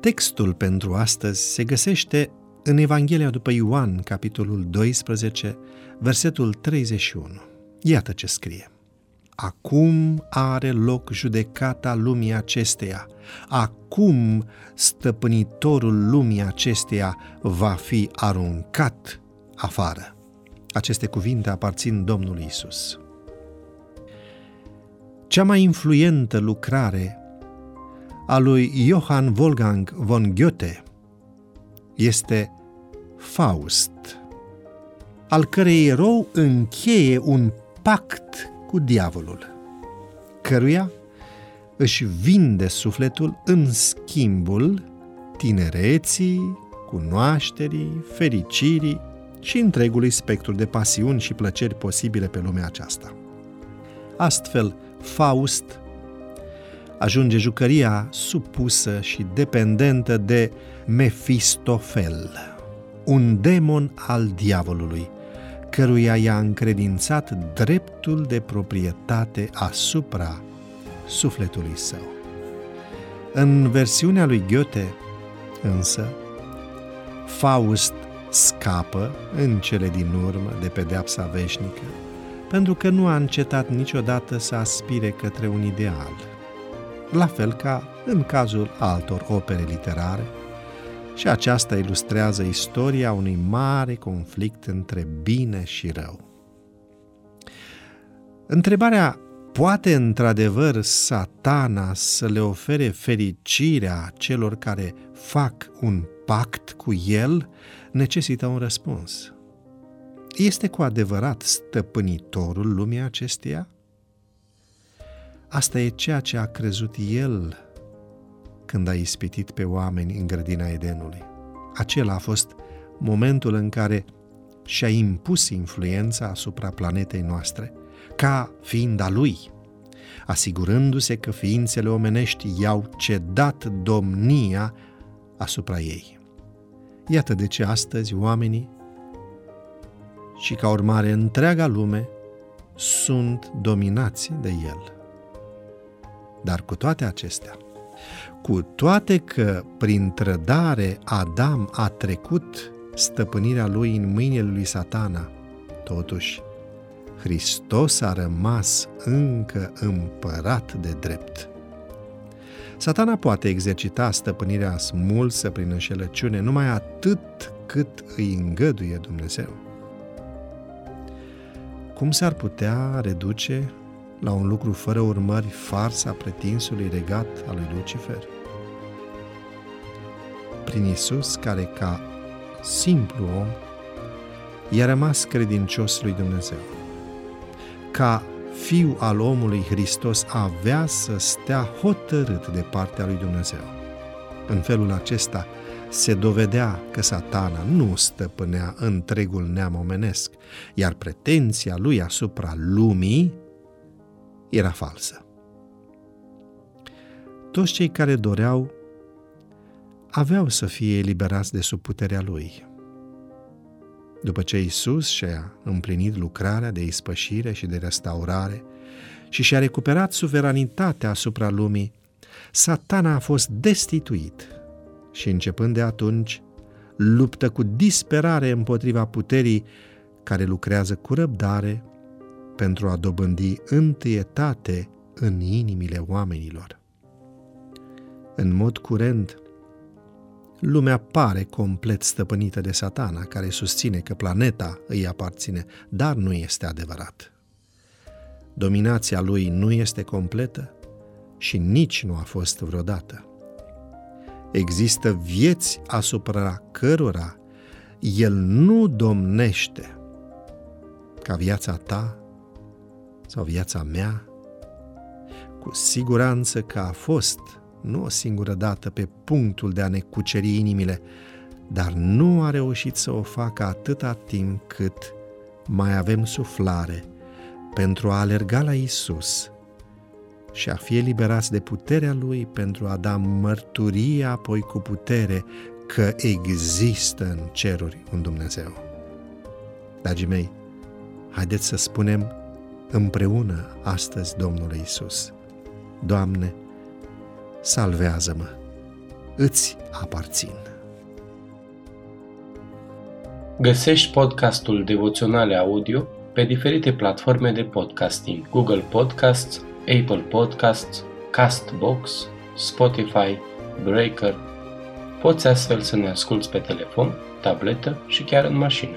Textul pentru astăzi se găsește în Evanghelia după Ioan, capitolul 12, versetul 31. Iată ce scrie. Acum are loc judecata lumii acesteia. Acum stăpânitorul lumii acesteia va fi aruncat afară. Aceste cuvinte aparțin Domnului Isus. Cea mai influentă lucrare a lui Johann Wolfgang von Goethe este Faust, al cărei erou încheie un pact cu diavolul, căruia își vinde sufletul în schimbul tinereții, cunoașterii, fericirii și întregului spectru de pasiuni și plăceri posibile pe lumea aceasta. Astfel, Faust ajunge jucăria supusă și dependentă de Mefistofel, un demon al diavolului, căruia i-a încredințat dreptul de proprietate asupra sufletului său. În versiunea lui Goethe, însă, Faust scapă în cele din urmă de pedeapsa veșnică, pentru că nu a încetat niciodată să aspire către un ideal, la fel ca în cazul altor opere literare, și aceasta ilustrează istoria unui mare conflict între bine și rău. Întrebarea poate într-adevăr satana să le ofere fericirea celor care fac un pact cu el, necesită un răspuns. Este cu adevărat stăpânitorul lumii acesteia? Asta e ceea ce a crezut el când a ispitit pe oameni în grădina Edenului. Acela a fost momentul în care și-a impus influența asupra planetei noastre, ca fiind a lui, asigurându-se că ființele omenești i-au cedat domnia asupra ei. Iată de ce astăzi oamenii și ca urmare întreaga lume sunt dominați de el. Dar cu toate acestea, cu toate că prin trădare Adam a trecut stăpânirea lui în mâinile lui satana, totuși Hristos a rămas încă împărat de drept. Satana poate exercita stăpânirea smulsă prin înșelăciune numai atât cât îi îngăduie Dumnezeu. Cum s-ar putea reduce la un lucru fără urmări farsa pretinsului regat al lui Lucifer? Prin Isus, care ca simplu om i-a rămas credincios lui Dumnezeu. Ca fiu al omului Hristos avea să stea hotărât de partea lui Dumnezeu. În felul acesta se dovedea că satana nu stăpânea întregul neam omenesc, iar pretenția lui asupra lumii era falsă. Toți cei care doreau aveau să fie eliberați de sub puterea lui. După ce Isus și-a împlinit lucrarea de ispășire și de restaurare și și-a recuperat suveranitatea asupra lumii, satana a fost destituit și începând de atunci luptă cu disperare împotriva puterii care lucrează cu răbdare pentru a dobândi întâietate în inimile oamenilor. În mod curent, lumea pare complet stăpânită de satana, care susține că planeta îi aparține, dar nu este adevărat. Dominația lui nu este completă și nici nu a fost vreodată. Există vieți asupra cărora el nu domnește ca viața ta sau viața mea? Cu siguranță că a fost, nu o singură dată, pe punctul de a ne cuceri inimile, dar nu a reușit să o facă atâta timp cât mai avem suflare pentru a alerga la Isus și a fi eliberați de puterea Lui pentru a da mărturie apoi cu putere că există în ceruri un Dumnezeu. Dragii mei, haideți să spunem împreună astăzi Domnului Isus. Doamne, salvează-mă îți aparțin. Găsești podcastul Devoționale Audio pe diferite platforme de podcasting, Google Podcasts, Apple Podcasts, Castbox, Spotify, Breaker. Poți astfel să ne asculți pe telefon, tabletă și chiar în mașină.